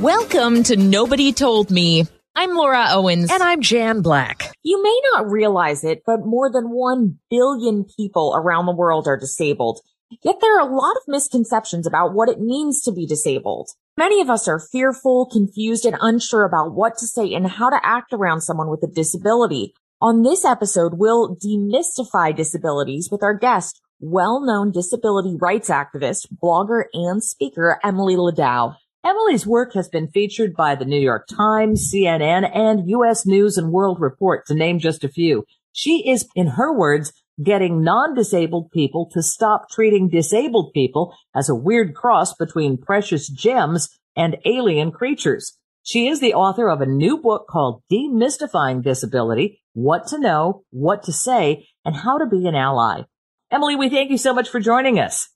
Welcome to Nobody Told Me. I'm Laura Owens. And I'm Jan Black. You may not realize it, but more than 1 billion people around the world are disabled. Yet there are a lot of misconceptions about what it means to be disabled. Many of us are fearful, confused, and unsure about what to say and how to act around someone with a disability. On this episode, we'll demystify disabilities with our guest, well-known disability rights activist, blogger, and speaker, Emily Ladau. Emily's work has been featured by the New York Times, CNN, and U.S. News and World Report, to name just a few. She is, in her words, getting non-disabled people to stop treating disabled people as a weird cross between precious gems and alien creatures. She is the author of a new book called Demystifying Disability, What to Know, What to Say, and How to Be an Ally. Emily, we thank you so much for joining us.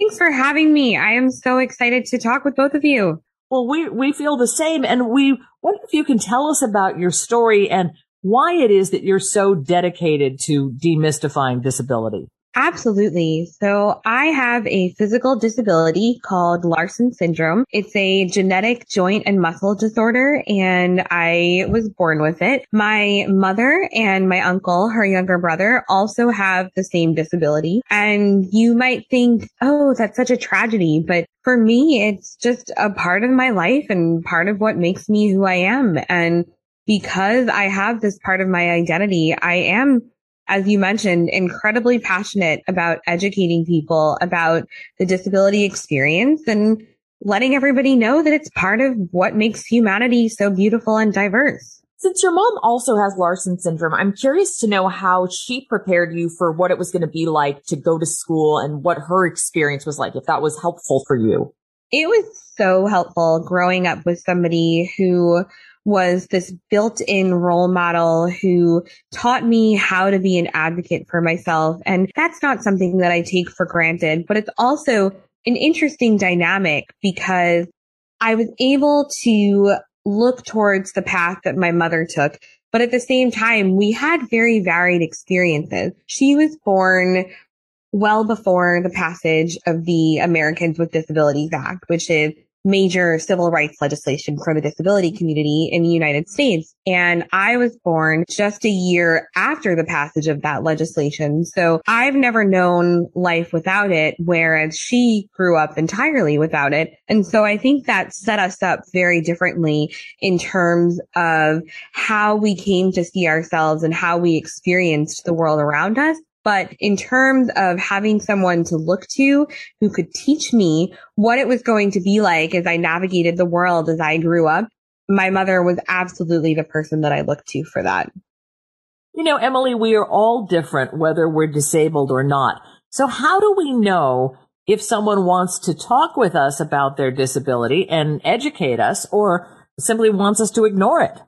Thanks for having me. I am so excited to talk with both of you. Well, we, we feel the same and we wonder if you can tell us about your story and why it is that you're so dedicated to demystifying disability. Absolutely. So I have a physical disability called Larsen syndrome. It's a genetic joint and muscle disorder and I was born with it. My mother and my uncle, her younger brother, also have the same disability. And you might think, oh, that's such a tragedy. But for me, it's just a part of my life and part of what makes me who I am. And because I have this part of my identity, I am, as you mentioned, incredibly passionate about educating people about the disability experience and letting everybody know that it's part of what makes humanity so beautiful and diverse. Since your mom also has Larsen syndrome, I'm curious to know how she prepared you for what it was going to be like to go to school and what her experience was like, if that was helpful for you. It was so helpful growing up with somebody who was this built-in role model who taught me how to be an advocate for myself. And that's not something that I take for granted, but it's also an interesting dynamic because I was able to look towards the path that my mother took. But at the same time, we had very varied experiences. She was born well before the passage of the Americans with Disabilities Act, which is major civil rights legislation for the disability community in the United States. And I was born just a year after the passage of that legislation. So I've never known life without it, whereas she grew up entirely without it. And so I think that set us up very differently in terms of how we came to see ourselves and how we experienced the world around us. But in terms of having someone to look to who could teach me what it was going to be like as I navigated the world as I grew up, my mother was absolutely the person that I looked to for that. You know, Emily, we are all different whether we're disabled or not. So how do we know if someone wants to talk with us about their disability and educate us or simply wants us to ignore it?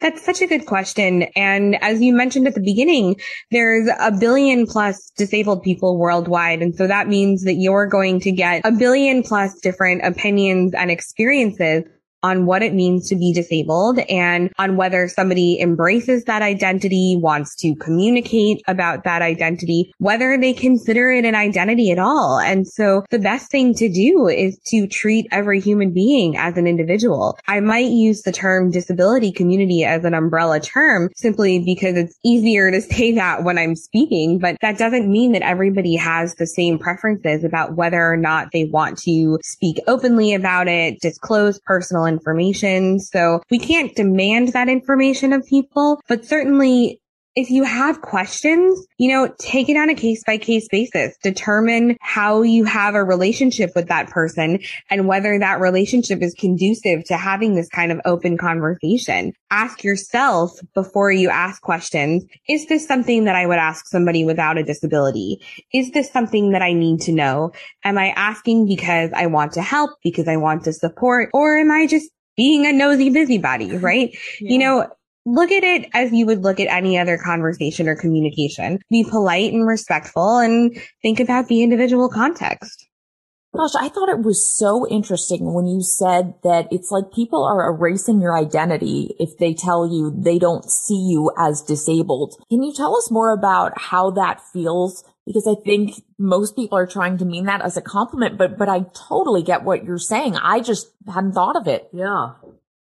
That's such a good question. And as you mentioned at the beginning, there's a billion plus disabled people worldwide. And so that means that you're going to get a billion plus different opinions and experiences on what it means to be disabled and on whether somebody embraces that identity, wants to communicate about that identity, whether they consider it an identity at all. And so the best thing to do is to treat every human being as an individual. I might use the term disability community as an umbrella term simply because it's easier to say that when I'm speaking, but that doesn't mean that everybody has the same preferences about whether or not they want to speak openly about it, disclose personal information. So we can't demand that information of people, but certainly if you have questions, you know, take it on a case by case basis. Determine how you have a relationship with that person and whether that relationship is conducive to having this kind of open conversation. Ask yourself before you ask questions, is this something that I would ask somebody without a disability? Is this something that I need to know? Am I asking because I want to help, because I want to support, or am I just being a nosy busybody, right? Yeah. You know, look at it as you would look at any other conversation or communication. Be polite and respectful and think about the individual context. Gosh, I thought it was so interesting when you said that it's like people are erasing your identity if they tell you they don't see you as disabled. Can you tell us more about how that feels? Because I think most people are trying to mean that as a compliment, but, but I totally get what you're saying. I just hadn't thought of it. Yeah.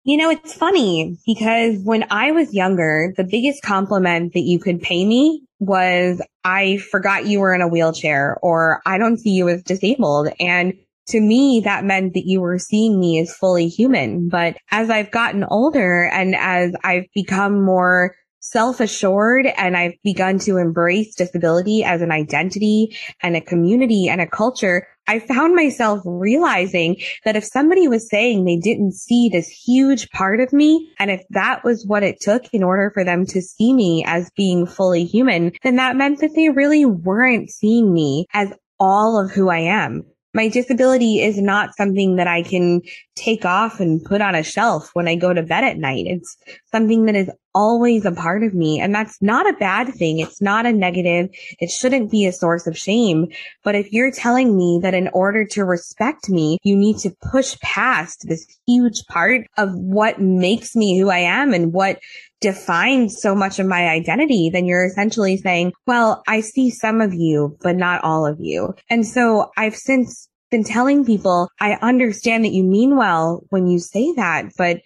You know, it's funny because when I was younger, the biggest compliment that you could pay me was, I forgot you were in a wheelchair or I don't see you as disabled. And to me, that meant that you were seeing me as fully human. But as I've gotten older and as I've become more self-assured and I've begun to embrace disability as an identity and a community and a culture, I found myself realizing that if somebody was saying they didn't see this huge part of me, and if that was what it took in order for them to see me as being fully human, then that meant that they really weren't seeing me as all of who I am. My disability is not something that I can take off and put on a shelf when I go to bed at night. It's something that is always a part of me. And that's not a bad thing. It's not a negative. It shouldn't be a source of shame. But if you're telling me that in order to respect me, you need to push past this huge part of what makes me who I am and what defines so much of my identity, then you're essentially saying, well, I see some of you, but not all of you. And so I've since been telling people, I understand that you mean well when you say that, but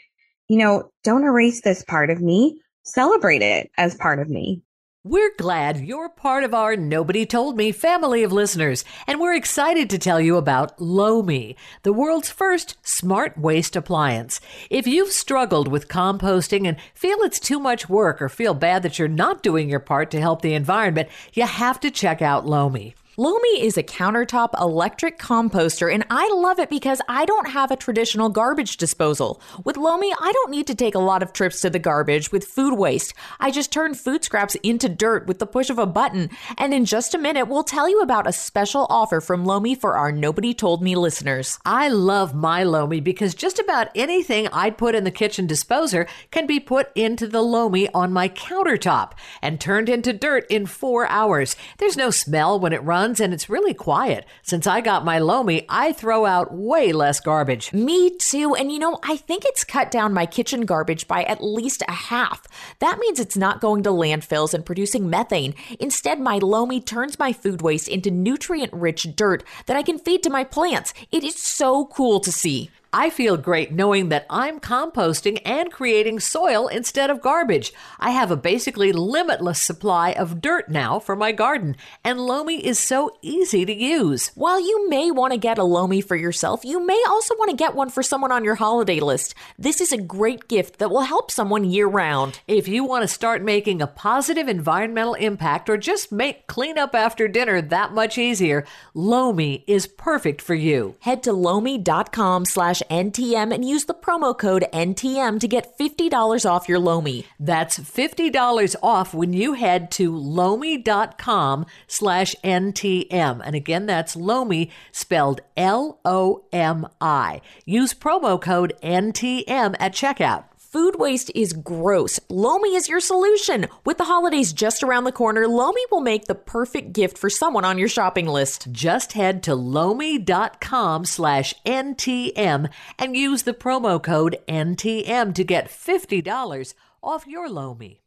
you know, don't erase this part of me. Celebrate it as part of me. We're glad you're part of our Nobody Told Me family of listeners, and we're excited to tell you about Lomi, the world's first smart waste appliance. If you've struggled with composting and feel it's too much work or feel bad that you're not doing your part to help the environment, you have to check out Lomi. Lomi is a countertop electric composter, and I love it because I don't have a traditional garbage disposal. With Lomi, I don't need to take a lot of trips to the garbage with food waste. I just turn food scraps into dirt with the push of a button. And in just a minute, we'll tell you about a special offer from Lomi for our Nobody Told Me listeners. I love my Lomi because just about anything I'd put in the kitchen disposer can be put into the Lomi on my countertop and turned into dirt in four hours. There's no smell when it runs and it's really quiet. Since I got my Lomi, I throw out way less garbage. Me too. And you know, I think it's cut down my kitchen garbage by at least a half. That means it's not going to landfills and producing methane. Instead, my Lomi turns my food waste into nutrient rich dirt that I can feed to my plants. It is so cool to see. I feel great knowing that I'm composting and creating soil instead of garbage. I have a basically limitless supply of dirt now for my garden, and Lomi is so easy to use. While you may want to get a Lomi for yourself, you may also want to get one for someone on your holiday list. This is a great gift that will help someone year round. If you want to start making a positive environmental impact or just make cleanup after dinner that much easier, Lomi is perfect for you. Head to lomi.com slash NTM and use the promo code NTM to get $50 off your Lomi. That's $50 off when you head to lomi.com slash NTM. And again, that's Lomi spelled L O M I. Use promo code NTM at checkout. Food waste is gross. Lomi is your solution. With the holidays just around the corner, Lomi will make the perfect gift for someone on your shopping list. Just head to lomi.com slash NTM and use the promo code NTM to get $50 off your Lomi.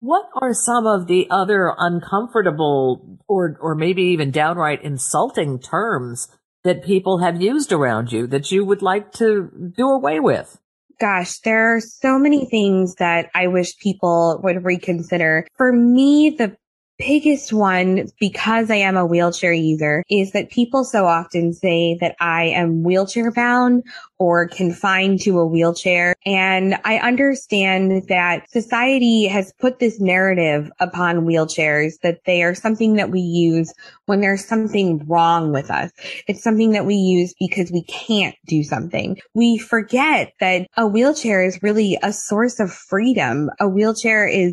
What are some of the other uncomfortable or, or maybe even downright insulting terms that people have used around you that you would like to do away with? Gosh, there are so many things that I wish people would reconsider. For me, the biggest one, because I am a wheelchair user, is that people so often say that I am wheelchair bound or confined to a wheelchair. And I understand that society has put this narrative upon wheelchairs that they are something that we use when there's something wrong with us. It's something that we use because we can't do something. We forget that a wheelchair is really a source of freedom. A wheelchair is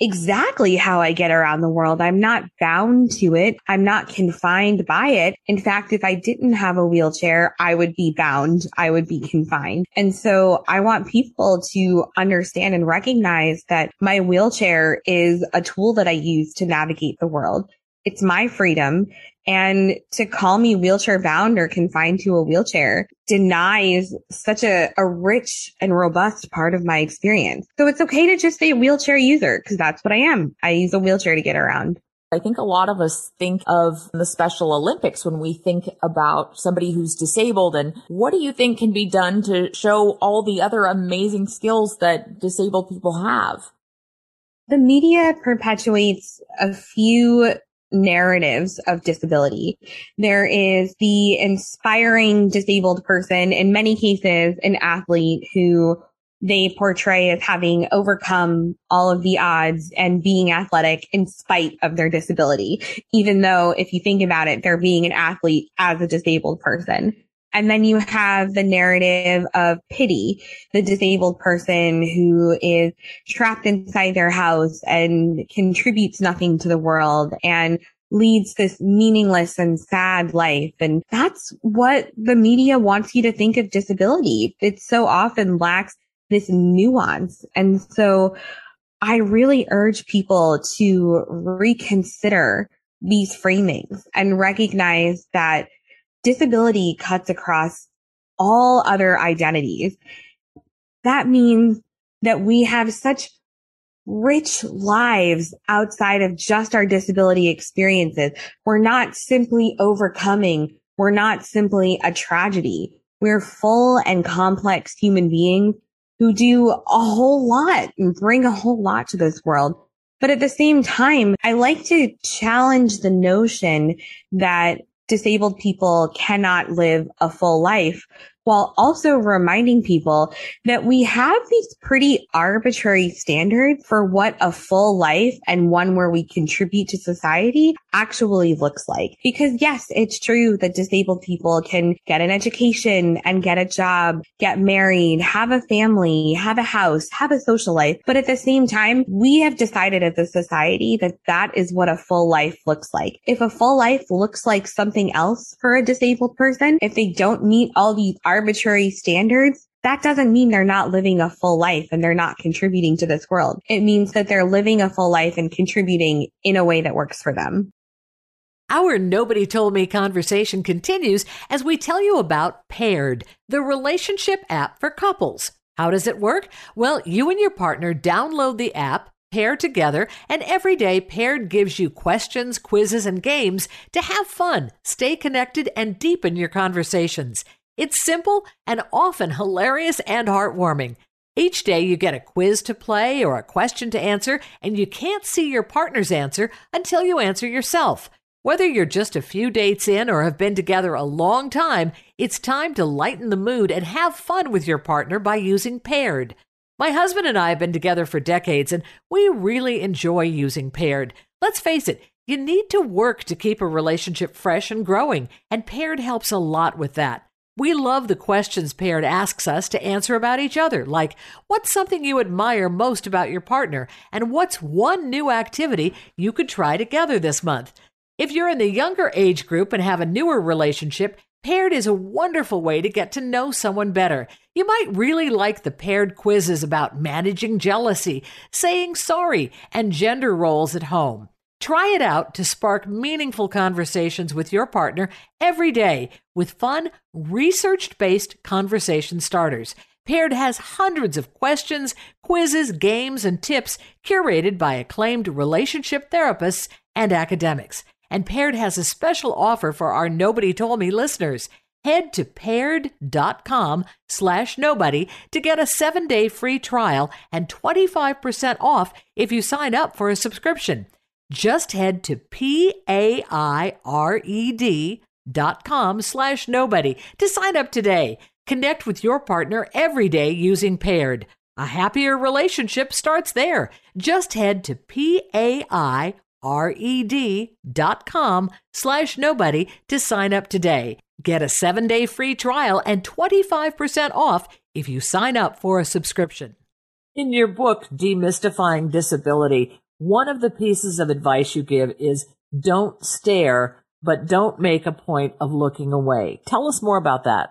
exactly how I get around the world. I'm not bound to it. I'm not confined by it. In fact, if I didn't have a wheelchair, I would be bound. I would be confined. And so I want people to understand and recognize that my wheelchair is a tool that I use to navigate the world. It's my freedom. And to call me wheelchair bound or confined to a wheelchair denies such a, a rich and robust part of my experience. So it's okay to just say wheelchair user because that's what I am. I use a wheelchair to get around. I think a lot of us think of the Special Olympics when we think about somebody who's disabled. And what do you think can be done to show all the other amazing skills that disabled people have? The media perpetuates a few narratives of disability. There is the inspiring disabled person, in many cases, an athlete who they portray as having overcome all of the odds and being athletic in spite of their disability. Even though if you think about it, they're being an athlete as a disabled person. And then you have the narrative of pity, the disabled person who is trapped inside their house and contributes nothing to the world and leads this meaningless and sad life. And that's what the media wants you to think of disability. It so often lacks this nuance. And so I really urge people to reconsider these framings and recognize that disability cuts across all other identities. That means that we have such rich lives outside of just our disability experiences. We're not simply overcoming. We're not simply a tragedy. We're full and complex human beings who do a whole lot and bring a whole lot to this world. But at the same time, I like to challenge the notion that disabled people cannot live a full life while also reminding people that we have these pretty arbitrary standards for what a full life and one where we contribute to society actually looks like. Because yes, it's true that disabled people can get an education and get a job, get married, have a family, have a house, have a social life. But at the same time, we have decided as a society that that is what a full life looks like. If a full life looks like something else for a disabled person, if they don't meet all these arbitrary standards, that doesn't mean they're not living a full life and they're not contributing to this world. It means that they're living a full life and contributing in a way that works for them. Our Nobody Told Me conversation continues as we tell you about Paired, the relationship app for couples. How does it work? Well, you and your partner download the app, pair together, and every day Paired gives you questions, quizzes, and games to have fun, stay connected, and deepen your conversations. It's simple and often hilarious and heartwarming. Each day you get a quiz to play or a question to answer, and you can't see your partner's answer until you answer yourself. Whether you're just a few dates in or have been together a long time, it's time to lighten the mood and have fun with your partner by using Paired. My husband and I have been together for decades, and we really enjoy using Paired. Let's face it, you need to work to keep a relationship fresh and growing, and Paired helps a lot with that. We love the questions Paired asks us to answer about each other, like what's something you admire most about your partner, and what's one new activity you could try together this month. If you're in the younger age group and have a newer relationship, Paired is a wonderful way to get to know someone better. You might really like the paired quizzes about managing jealousy, saying sorry, and gender roles at home. Try it out to spark meaningful conversations with your partner every day with fun, research based conversation starters. Paired has hundreds of questions, quizzes, games, and tips curated by acclaimed relationship therapists and academics. And Paired has a special offer for our Nobody Told Me listeners. Head to paired.com slash nobody to get a seven day free trial and 25% off if you sign up for a subscription. Just head to P-A-I-R-E-D dot com slash nobody to sign up today. Connect with your partner every day using Paired. A happier relationship starts there. Just head to P-A-I-R-E-D dot com slash nobody to sign up today. Get a seven-day free trial and 25% off if you sign up for a subscription. In your book, Demystifying Disability, one of the pieces of advice you give is don't stare, but don't make a point of looking away. Tell us more about that.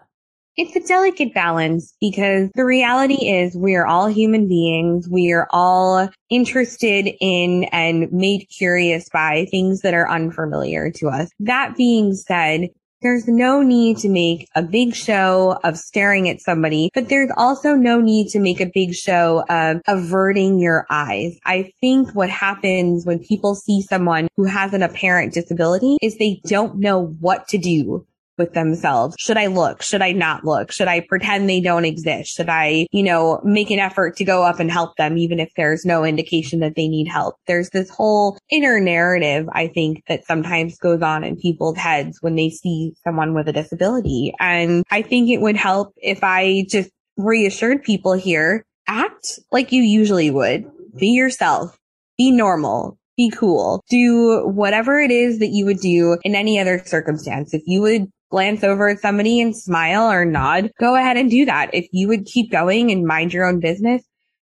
It's a delicate balance because the reality is we are all human beings. We are all interested in and made curious by things that are unfamiliar to us. That being said, there's no need to make a big show of staring at somebody, but there's also no need to make a big show of averting your eyes. I think what happens when people see someone who has an apparent disability is they don't know what to do with themselves. Should I look? Should I not look? Should I pretend they don't exist? Should I, you know, make an effort to go up and help them even if there's no indication that they need help? There's this whole inner narrative, I think, that sometimes goes on in people's heads when they see someone with a disability. And I think it would help if I just reassured people here, act like you usually would. Be yourself. Be normal be cool. Do whatever it is that you would do in any other circumstance. If you would glance over at somebody and smile or nod, go ahead and do that. If you would keep going and mind your own business,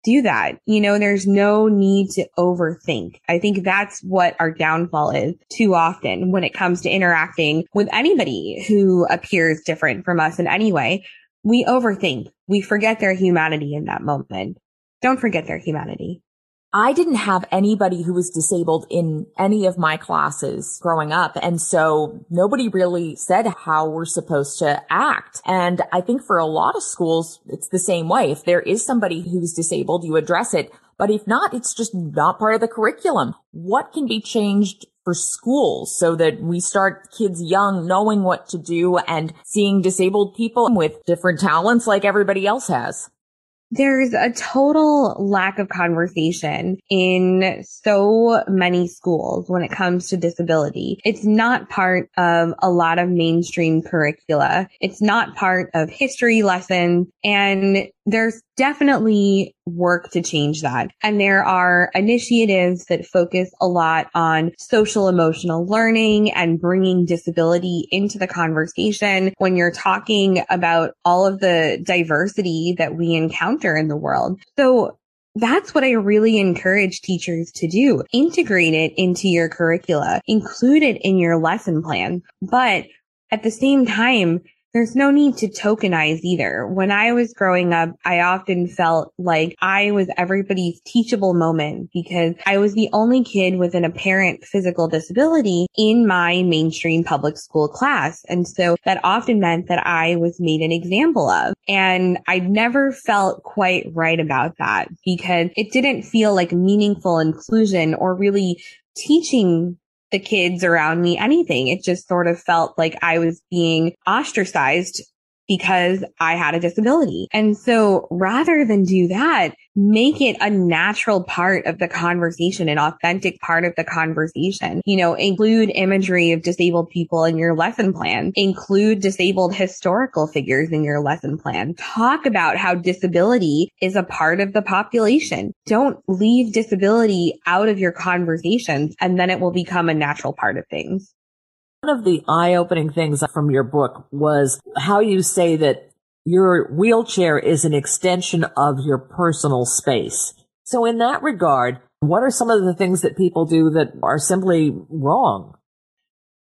do that. You know, there's no need to overthink. I think that's what our downfall is too often when it comes to interacting with anybody who appears different from us in any way. We overthink. We forget their humanity in that moment. Don't forget their humanity. I didn't have anybody who was disabled in any of my classes growing up. And so nobody really said how we're supposed to act. And I think for a lot of schools, it's the same way. If there is somebody who's disabled, you address it. But if not, it's just not part of the curriculum. What can be changed for schools so that we start kids young knowing what to do and seeing disabled people with different talents like everybody else has? There's a total lack of conversation in so many schools when it comes to disability. It's not part of a lot of mainstream curricula. It's not part of history lessons. And there's definitely work to change that. And there are initiatives that focus a lot on social emotional learning and bringing disability into the conversation when you're talking about all of the diversity that we encounter in the world. So that's what I really encourage teachers to do. Integrate it into your curricula, include it in your lesson plan. But at the same time, there's no need to tokenize either. When I was growing up, I often felt like I was everybody's teachable moment because I was the only kid with an apparent physical disability in my mainstream public school class. And so that often meant that I was made an example of. And I never felt quite right about that because it didn't feel like meaningful inclusion or really teaching the kids around me anything. It just sort of felt like I was being ostracized because I had a disability. And so rather than do that, make it a natural part of the conversation, an authentic part of the conversation. You know, include imagery of disabled people in your lesson plan, include disabled historical figures in your lesson plan. Talk about how disability is a part of the population. Don't leave disability out of your conversations and then it will become a natural part of things. One of the eye-opening things from your book was how you say that your wheelchair is an extension of your personal space. So in that regard, what are some of the things that people do that are simply wrong?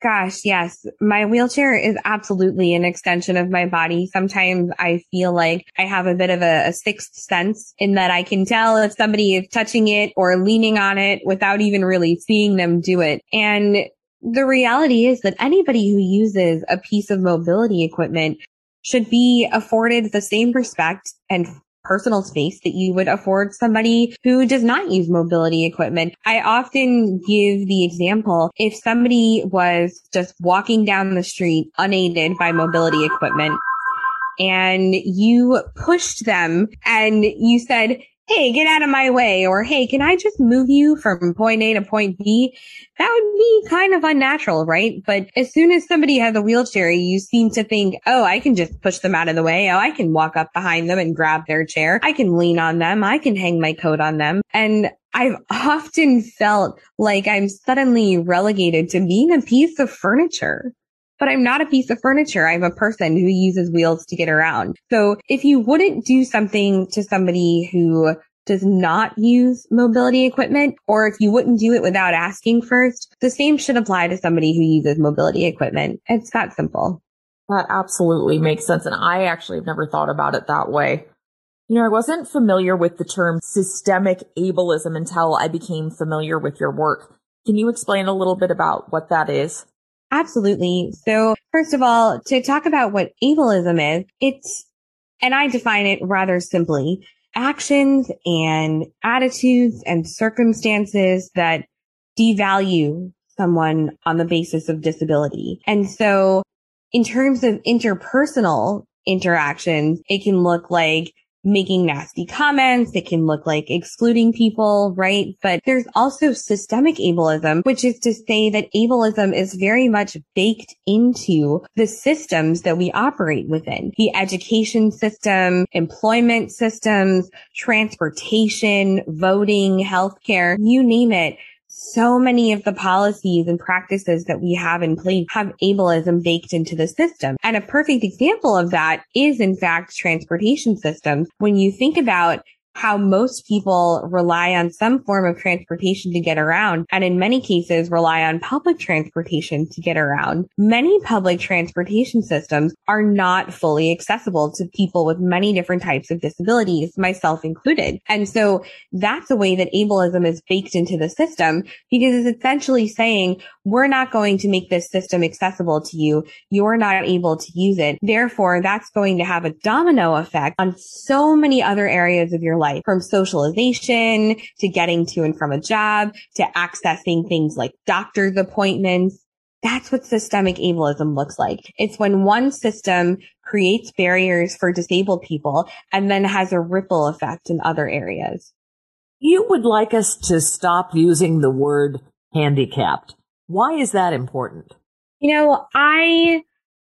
Gosh, yes. My wheelchair is absolutely an extension of my body. Sometimes I feel like I have a bit of a, a, sixth sense in that I can tell if somebody is touching it or leaning on it without even really seeing them do it. And the reality is that anybody who uses a piece of mobility equipment should be afforded the same respect and personal space that you would afford somebody who does not use mobility equipment. I often give the example if somebody was just walking down the street unaided by mobility equipment and you pushed them and you said, hey, get out of my way, or hey, can I just move you from point A to point B? That would be kind of unnatural, right? But as soon as somebody has a wheelchair, you seem to think, oh, I can just push them out of the way. Oh, I can walk up behind them and grab their chair. I can lean on them. I can hang my coat on them. And I've often felt like I'm suddenly relegated to being a piece of furniture but I'm not a piece of furniture. I'm a person who uses wheels to get around. So if you wouldn't do something to somebody who does not use mobility equipment, or if you wouldn't do it without asking first, the same should apply to somebody who uses mobility equipment. It's that simple. That absolutely makes sense. And I actually have never thought about it that way. You know, I wasn't familiar with the term systemic ableism until I became familiar with your work. Can you explain a little bit about what that is? Absolutely. So first of all, to talk about what ableism is, it's, and I define it rather simply, actions and attitudes and circumstances that devalue someone on the basis of disability. And so in terms of interpersonal interactions, it can look like making nasty comments. It can look like excluding people, right? But there's also systemic ableism, which is to say that ableism is very much baked into the systems that we operate within. The education system, employment systems, transportation, voting, healthcare, you name it so many of the policies and practices that we have in place have ableism baked into the system. And a perfect example of that is in fact transportation systems. When you think about how most people rely on some form of transportation to get around, and in many cases rely on public transportation to get around. Many public transportation systems are not fully accessible to people with many different types of disabilities, myself included. And so that's a way that ableism is baked into the system because it's essentially saying, we're not going to make this system accessible to you. You're not able to use it. Therefore, that's going to have a domino effect on so many other areas of your life from socialization to getting to and from a job to accessing things like doctor's appointments. That's what systemic ableism looks like. It's when one system creates barriers for disabled people and then has a ripple effect in other areas. You would like us to stop using the word handicapped. Why is that important? You know, I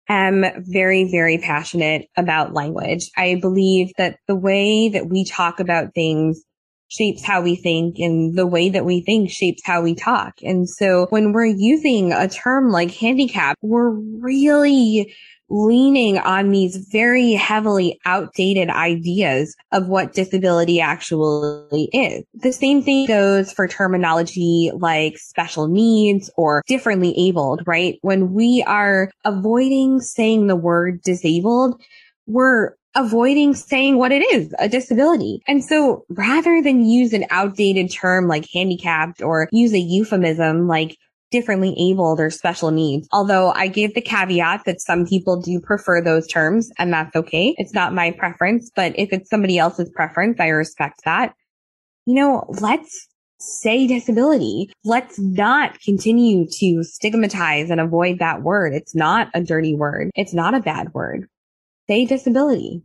am very, very passionate about language. I believe that the way that we talk about things shapes how we think and the way that we think shapes how we talk. And so when we're using a term like handicap, we're really leaning on these very heavily outdated ideas of what disability actually is. The same thing goes for terminology like special needs or differently abled, right? When we are avoiding saying the word disabled, we're avoiding saying what it is, a disability. And so rather than use an outdated term like handicapped or use a euphemism like differently abled or special needs. Although I gave the caveat that some people do prefer those terms and that's okay. It's not my preference, but if it's somebody else's preference, I respect that. You know, let's say disability. Let's not continue to stigmatize and avoid that word. It's not a dirty word. It's not a bad word. Say disability.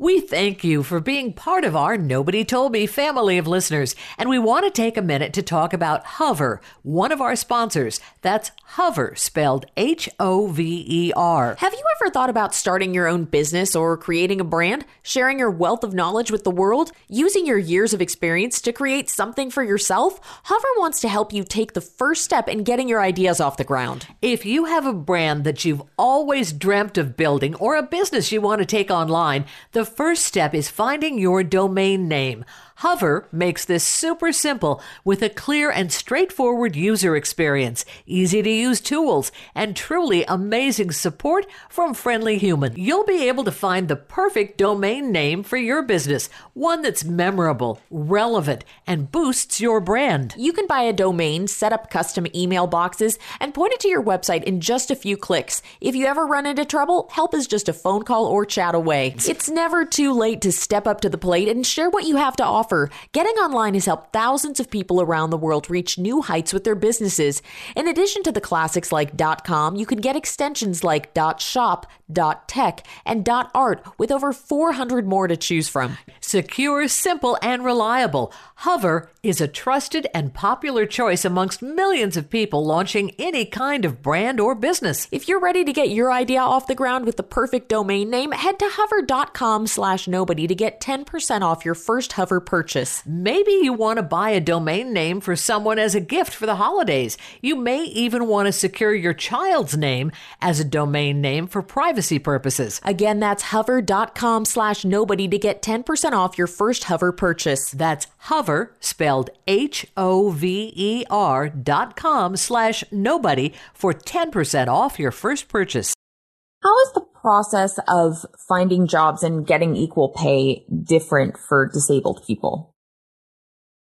We thank you for being part of our Nobody Told Me family of listeners, and we want to take a minute to talk about Hover, one of our sponsors. That's Hover, spelled H O V E R. Have you ever thought about starting your own business or creating a brand, sharing your wealth of knowledge with the world, using your years of experience to create something for yourself? Hover wants to help you take the first step in getting your ideas off the ground. If you have a brand that you've always dreamt of building or a business you want to take online, the first step is finding your domain name. Hover makes this super simple with a clear and straightforward user experience, easy to use tools, and truly amazing support from friendly humans. You'll be able to find the perfect domain name for your business, one that's memorable, relevant, and boosts your brand. You can buy a domain, set up custom email boxes, and point it to your website in just a few clicks. If you ever run into trouble, help is just a phone call or chat away. It's never too late to step up to the plate and share what you have to offer Hover, getting online has helped thousands of people around the world reach new heights with their businesses. In addition to the classics like .com, you can get extensions like .shop, .tech, and .art with over 400 more to choose from. Secure, simple, and reliable. Hover is a trusted and popular choice amongst millions of people launching any kind of brand or business. If you're ready to get your idea off the ground with the perfect domain name, head to hover.com slash nobody to get 10% off your first Hover purchase. Maybe you want to buy a domain name for someone as a gift for the holidays. You may even want to secure your child's name as a domain name for privacy purposes. Again, that's hover.com slash nobody to get 10% off your first Hover purchase. That's hover, spelled H O V E R dot com slash nobody for 10% off your first purchase. Process of finding jobs and getting equal pay different for disabled people?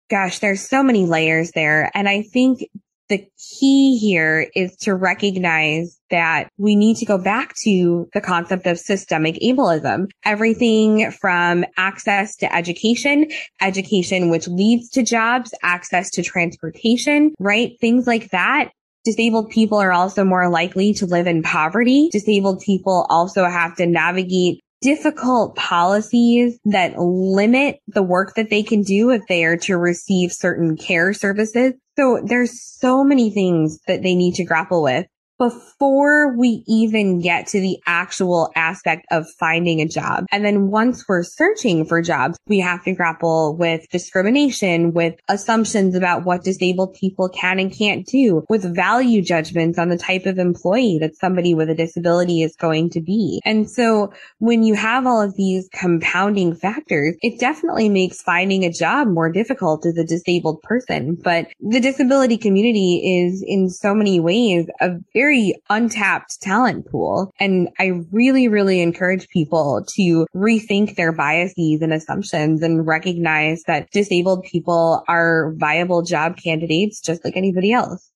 Gosh, there's so many layers there. And I think the key here is to recognize that we need to go back to the concept of systemic ableism. Everything from access to education, education which leads to jobs, access to transportation, right? Things like that. Disabled people are also more likely to live in poverty. Disabled people also have to navigate difficult policies that limit the work that they can do if they are to receive certain care services. So there's so many things that they need to grapple with before we even get to the actual aspect of finding a job. And then once we're searching for jobs, we have to grapple with discrimination, with assumptions about what disabled people can and can't do, with value judgments on the type of employee that somebody with a disability is going to be. And so when you have all of these compounding factors, it definitely makes finding a job more difficult as a disabled person. But the disability community is in so many ways a very very untapped talent pool. And I really, really encourage people to rethink their biases and assumptions and recognize that disabled people are viable job candidates just like anybody else.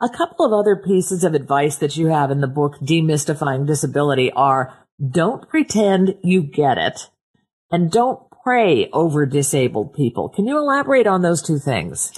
A couple of other pieces of advice that you have in the book, Demystifying Disability, are don't pretend you get it and don't pray over disabled people. Can you elaborate on those two things?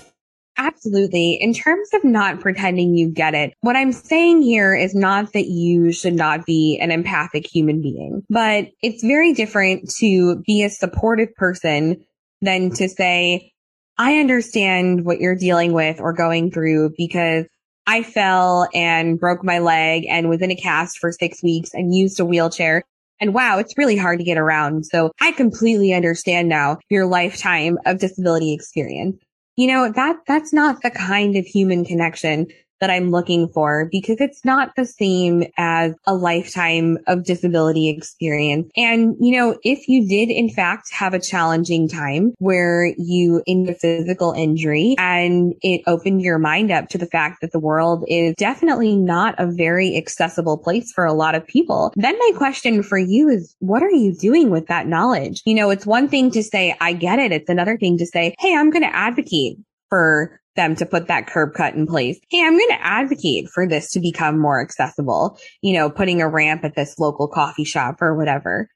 Absolutely. In terms of not pretending you get it, what I'm saying here is not that you should not be an empathic human being, but it's very different to be a supportive person than to say, I understand what you're dealing with or going through because I fell and broke my leg and was in a cast for six weeks and used a wheelchair. And wow, it's really hard to get around. So I completely understand now your lifetime of disability experience you know, that, that's not the kind of human connection that I'm looking for because it's not the same as a lifetime of disability experience. And, you know, if you did in fact have a challenging time where you in a physical injury and it opened your mind up to the fact that the world is definitely not a very accessible place for a lot of people, then my question for you is, what are you doing with that knowledge? You know, it's one thing to say, I get it. It's another thing to say, Hey, I'm going to advocate for them to put that curb cut in place. Hey, I'm going to advocate for this to become more accessible, you know, putting a ramp at this local coffee shop or whatever.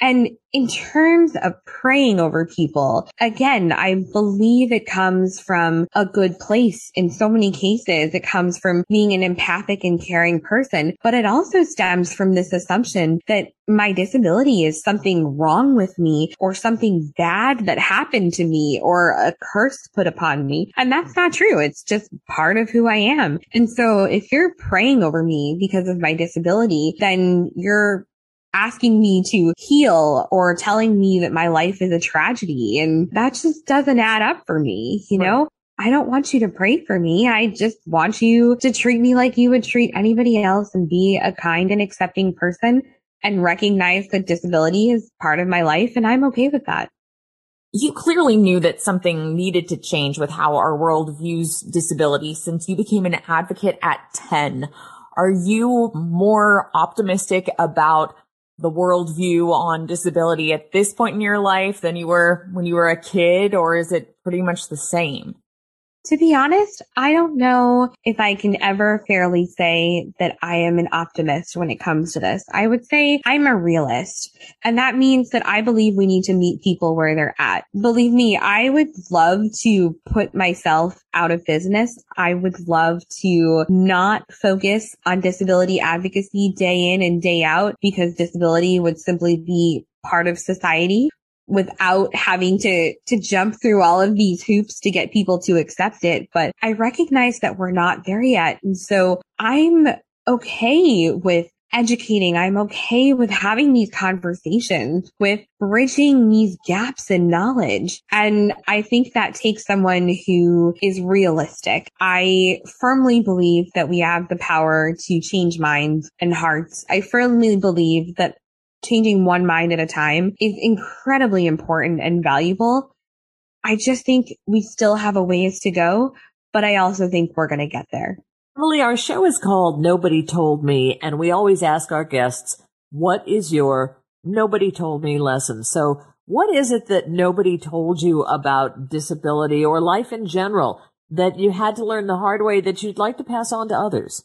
And in terms of praying over people, again, I believe it comes from a good place. In so many cases, it comes from being an empathic and caring person, but it also stems from this assumption that my disability is something wrong with me or something bad that happened to me or a curse put upon me. And that's not true. It's just part of who I am. And so if you're praying over me because of my disability, then you're asking me to heal or telling me that my life is a tragedy. And that just doesn't add up for me, you right. know? I don't want you to pray for me. I just want you to treat me like you would treat anybody else and be a kind and accepting person and recognize that disability is part of my life. And I'm okay with that. You clearly knew that something needed to change with how our world views disability since you became an advocate at 10. Are you more optimistic about the worldview on disability at this point in your life than you were when you were a kid, or is it pretty much the same? To be honest, I don't know if I can ever fairly say that I am an optimist when it comes to this. I would say I'm a realist. And that means that I believe we need to meet people where they're at. Believe me, I would love to put myself out of business. I would love to not focus on disability advocacy day in and day out because disability would simply be part of society without having to, to jump through all of these hoops to get people to accept it. But I recognize that we're not there yet. And so I'm okay with educating. I'm okay with having these conversations, with bridging these gaps in knowledge. And I think that takes someone who is realistic. I firmly believe that we have the power to change minds and hearts. I firmly believe that changing one mind at a time is incredibly important and valuable. I just think we still have a ways to go, but I also think we're going to get there. Emily, our show is called Nobody Told Me, and we always ask our guests, what is your nobody told me lesson? So what is it that nobody told you about disability or life in general that you had to learn the hard way that you'd like to pass on to others?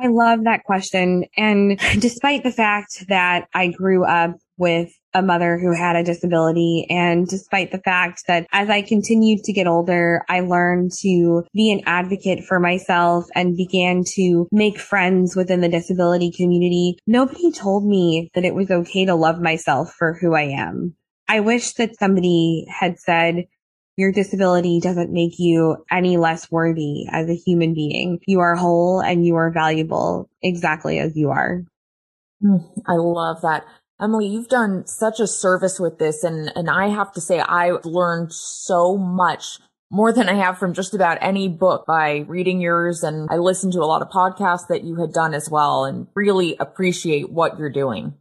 I love that question. And despite the fact that I grew up with a mother who had a disability. And despite the fact that as I continued to get older, I learned to be an advocate for myself and began to make friends within the disability community. Nobody told me that it was okay to love myself for who I am. I wish that somebody had said, your disability doesn't make you any less worthy as a human being. You are whole and you are valuable exactly as you are. Hmm, I love that. Emily, you've done such a service with this and, and I have to say I've learned so much more than I have from just about any book by reading yours. And I listened to a lot of podcasts that you had done as well and really appreciate what you're doing.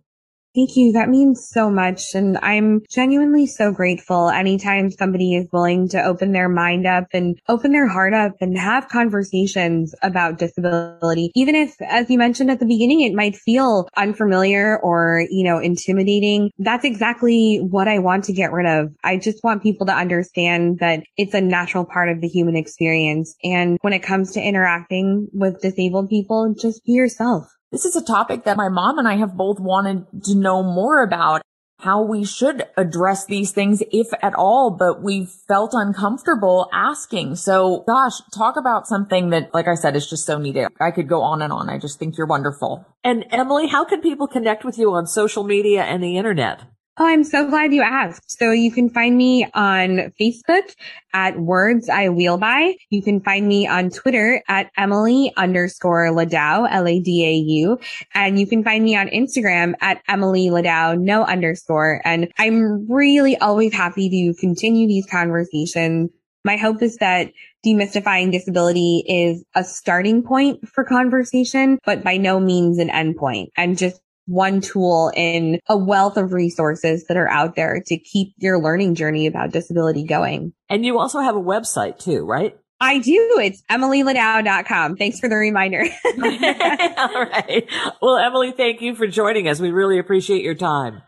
Thank you. That means so much. And I'm genuinely so grateful anytime somebody is willing to open their mind up and open their heart up and have conversations about disability. Even if, as you mentioned at the beginning, it might feel unfamiliar or, you know, intimidating. That's exactly what I want to get rid of. I just want people to understand that it's a natural part of the human experience. And when it comes to interacting with disabled people, just be yourself. This is a topic that my mom and I have both wanted to know more about how we should address these things, if at all, but we've felt uncomfortable asking. So gosh, talk about something that, like I said, is just so needed. I could go on and on. I just think you're wonderful. And Emily, how can people connect with you on social media and the internet? Oh, I'm so glad you asked. So you can find me on Facebook at Words I Wheel By. You can find me on Twitter at Emily underscore Ladau, L-A-D-A-U. And you can find me on Instagram at Emily Ladau, no underscore. And I'm really always happy to continue these conversations. My hope is that demystifying disability is a starting point for conversation, but by no means an endpoint. And just one tool in a wealth of resources that are out there to keep your learning journey about disability going. And you also have a website too, right? I do. It's emilyladau.com. Thanks for the reminder. All right. Well, Emily, thank you for joining us. We really appreciate your time.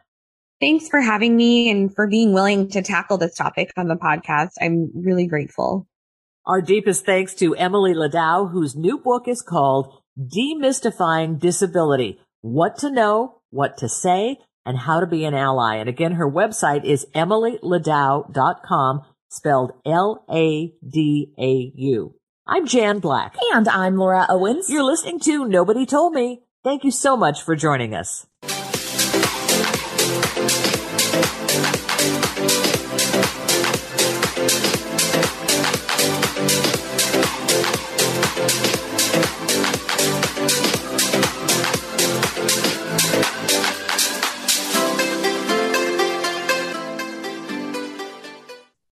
Thanks for having me and for being willing to tackle this topic on the podcast. I'm really grateful. Our deepest thanks to Emily Ladau, whose new book is called Demystifying Disability what to know, what to say, and how to be an ally. And again, her website is emilyladau.com, spelled L-A-D-A-U. I'm Jan Black. And I'm Laura Owens. You're listening to Nobody Told Me. Thank you so much for joining us.